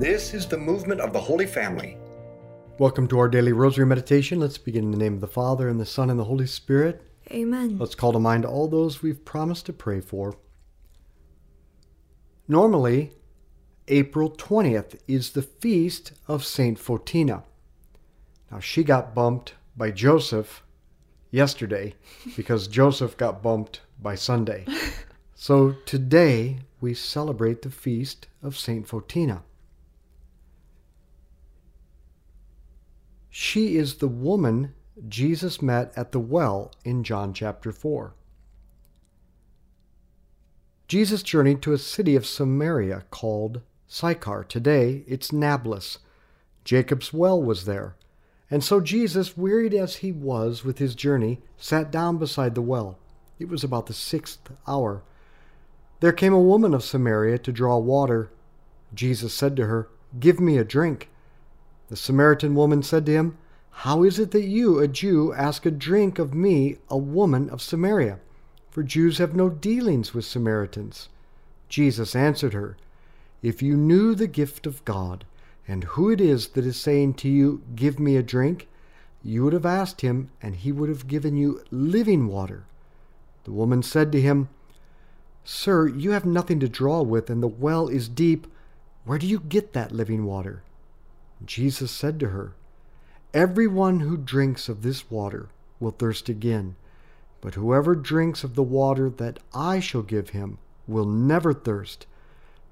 This is the movement of the Holy Family. Welcome to our daily rosary meditation. Let's begin in the name of the Father, and the Son, and the Holy Spirit. Amen. Let's call to mind all those we've promised to pray for. Normally, April 20th is the feast of St. Photina. Now, she got bumped by Joseph yesterday because Joseph got bumped by Sunday. So today we celebrate the feast of St. Photina. She is the woman Jesus met at the well in John chapter 4. Jesus journeyed to a city of Samaria called Sychar. Today it's Nablus. Jacob's well was there. And so Jesus, wearied as he was with his journey, sat down beside the well. It was about the sixth hour. There came a woman of Samaria to draw water. Jesus said to her, Give me a drink. The Samaritan woman said to him, How is it that you, a Jew, ask a drink of me, a woman of Samaria? For Jews have no dealings with Samaritans. Jesus answered her, If you knew the gift of God, and who it is that is saying to you, Give me a drink, you would have asked him, and he would have given you living water. The woman said to him, Sir, you have nothing to draw with, and the well is deep. Where do you get that living water? Jesus said to her, Everyone who drinks of this water will thirst again, but whoever drinks of the water that I shall give him will never thirst.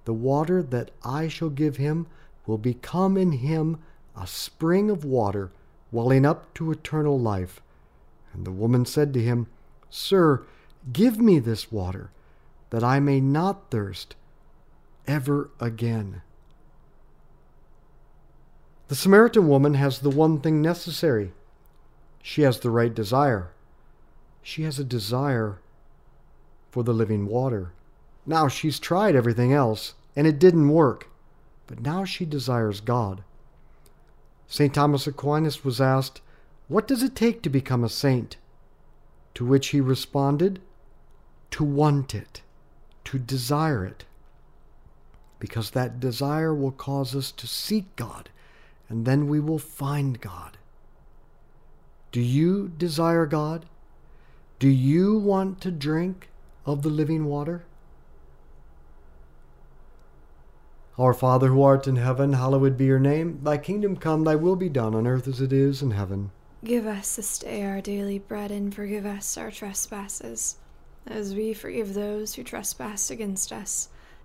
The water that I shall give him will become in him a spring of water welling up to eternal life. And the woman said to him, Sir, give me this water, that I may not thirst ever again. The Samaritan woman has the one thing necessary. She has the right desire. She has a desire for the living water. Now she's tried everything else, and it didn't work, but now she desires God. St. Thomas Aquinas was asked, What does it take to become a saint? To which he responded, To want it, to desire it, because that desire will cause us to seek God and then we will find God. Do you desire God? Do you want to drink of the living water? Our Father who art in heaven, hallowed be your name. Thy kingdom come, thy will be done on earth as it is in heaven. Give us this day our daily bread and forgive us our trespasses, as we forgive those who trespass against us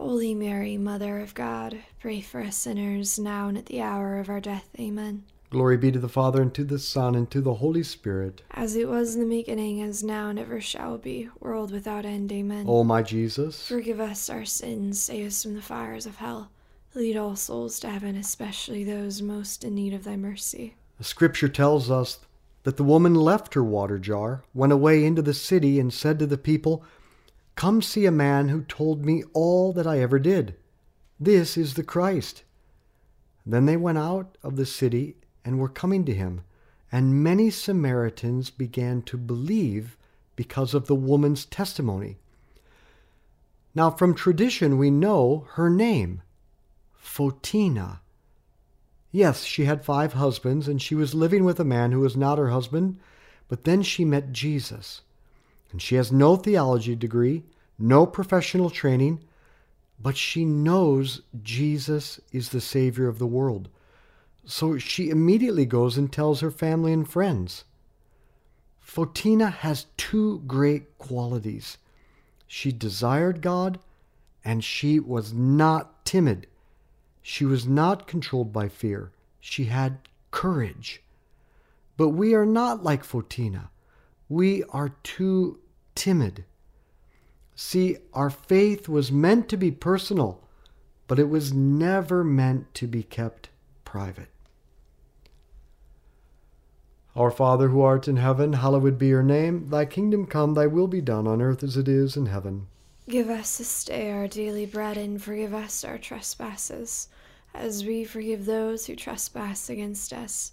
Holy Mary, Mother of God, pray for us sinners, now and at the hour of our death. Amen. Glory be to the Father, and to the Son, and to the Holy Spirit. As it was in the beginning, as now, and ever shall be, world without end. Amen. O my Jesus, Forgive us our sins, save us from the fires of hell. Lead all souls to heaven, especially those most in need of thy mercy. the Scripture tells us that the woman left her water jar, went away into the city, and said to the people, Come see a man who told me all that I ever did. This is the Christ. Then they went out of the city and were coming to him, and many Samaritans began to believe because of the woman's testimony. Now, from tradition, we know her name, Photina. Yes, she had five husbands, and she was living with a man who was not her husband, but then she met Jesus. And she has no theology degree, no professional training, but she knows Jesus is the Savior of the world. So she immediately goes and tells her family and friends. Photina has two great qualities. She desired God, and she was not timid. She was not controlled by fear. She had courage. But we are not like Photina. We are too timid. See, our faith was meant to be personal, but it was never meant to be kept private. Our Father who art in heaven, hallowed be your name. Thy kingdom come, thy will be done on earth as it is in heaven. Give us this day our daily bread, and forgive us our trespasses, as we forgive those who trespass against us.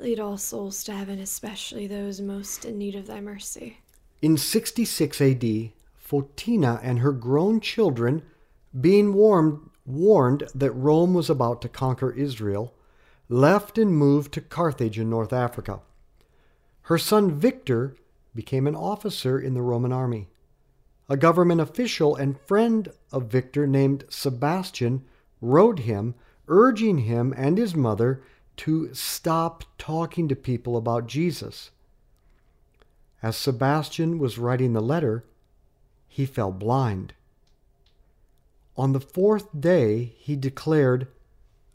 Lead all souls to heaven, especially those most in need of thy mercy. in 66 AD, Photina and her grown children, being warned, warned that Rome was about to conquer Israel, left and moved to Carthage in North Africa. Her son Victor became an officer in the Roman army. A government official and friend of Victor named Sebastian wrote him, urging him and his mother to stop talking to people about Jesus. As Sebastian was writing the letter, he fell blind. On the fourth day, he declared,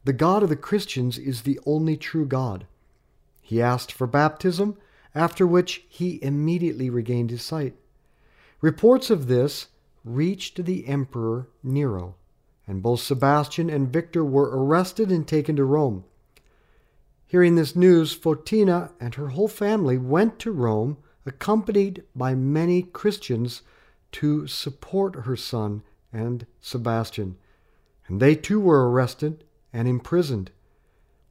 The God of the Christians is the only true God. He asked for baptism, after which he immediately regained his sight. Reports of this reached the Emperor Nero, and both Sebastian and Victor were arrested and taken to Rome. Hearing this news, Photina and her whole family went to Rome, accompanied by many Christians, to support her son and Sebastian. And they too were arrested and imprisoned,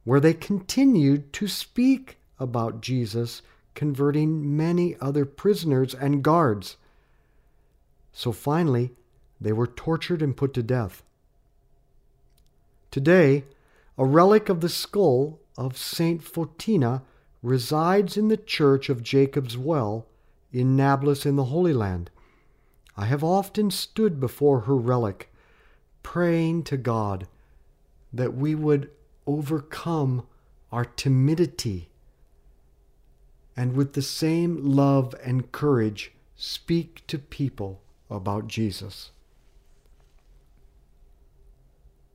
where they continued to speak about Jesus, converting many other prisoners and guards. So finally, they were tortured and put to death. Today, a relic of the skull of Saint Photina resides in the church of Jacob's Well in Nablus in the Holy Land. I have often stood before her relic, praying to God that we would overcome our timidity and with the same love and courage speak to people about Jesus.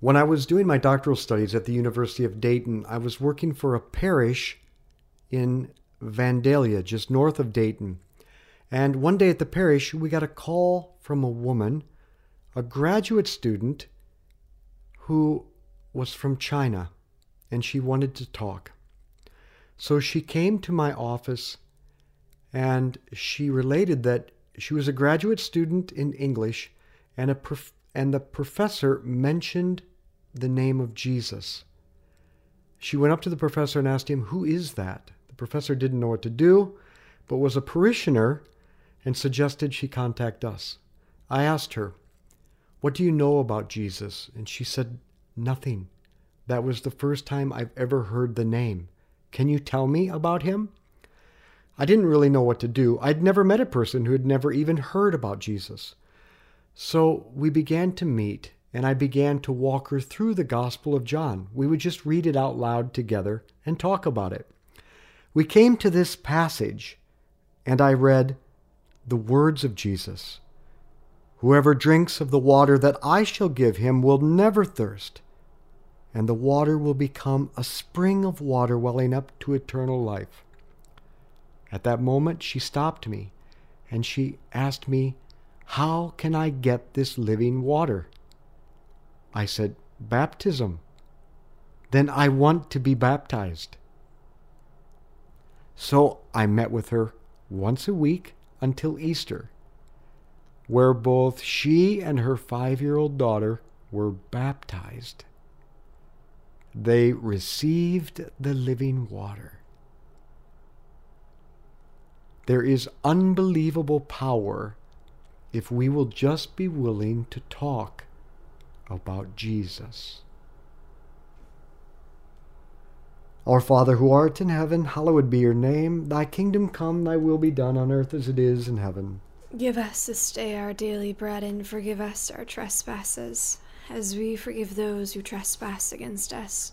When I was doing my doctoral studies at the University of Dayton, I was working for a parish in Vandalia, just north of Dayton. And one day at the parish, we got a call from a woman, a graduate student who was from China, and she wanted to talk. So she came to my office and she related that she was a graduate student in English and a prof- and the professor mentioned the name of Jesus. She went up to the professor and asked him, "Who is that?" The professor didn't know what to do, but was a parishioner and suggested she contact us. I asked her, "What do you know about Jesus?" And she said, "Nothing. That was the first time I've ever heard the name. Can you tell me about him?" I didn't really know what to do. I'd never met a person who had never even heard about Jesus. So we began to meet, and I began to walk her through the Gospel of John. We would just read it out loud together and talk about it. We came to this passage, and I read the words of Jesus Whoever drinks of the water that I shall give him will never thirst. and the water will become a spring of water welling up to eternal life. At that moment, she stopped me and she asked me, How can I get this living water? I said, Baptism. Then I want to be baptized. So I met with her once a week until Easter, where both she and her five year old daughter were baptized. They received the living water. There is unbelievable power if we will just be willing to talk about Jesus. Our Father who art in heaven, hallowed be your name. Thy kingdom come, thy will be done on earth as it is in heaven. Give us this day our daily bread and forgive us our trespasses, as we forgive those who trespass against us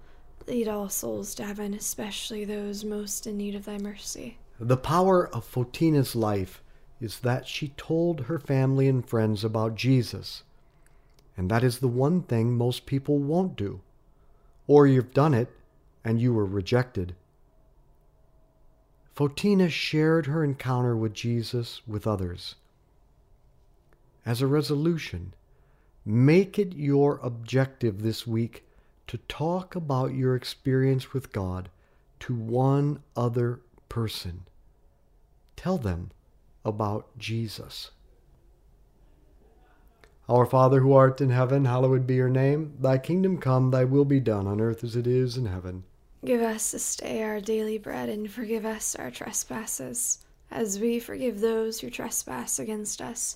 Lead all souls to heaven, especially those most in need of thy mercy. The power of Photina's life is that she told her family and friends about Jesus. And that is the one thing most people won't do. Or you've done it and you were rejected. Photina shared her encounter with Jesus with others. As a resolution, make it your objective this week to talk about your experience with God to one other person. Tell them about Jesus. Our Father who art in heaven, hallowed be your name. Thy kingdom come, thy will be done on earth as it is in heaven. Give us this day our daily bread, and forgive us our trespasses, as we forgive those who trespass against us.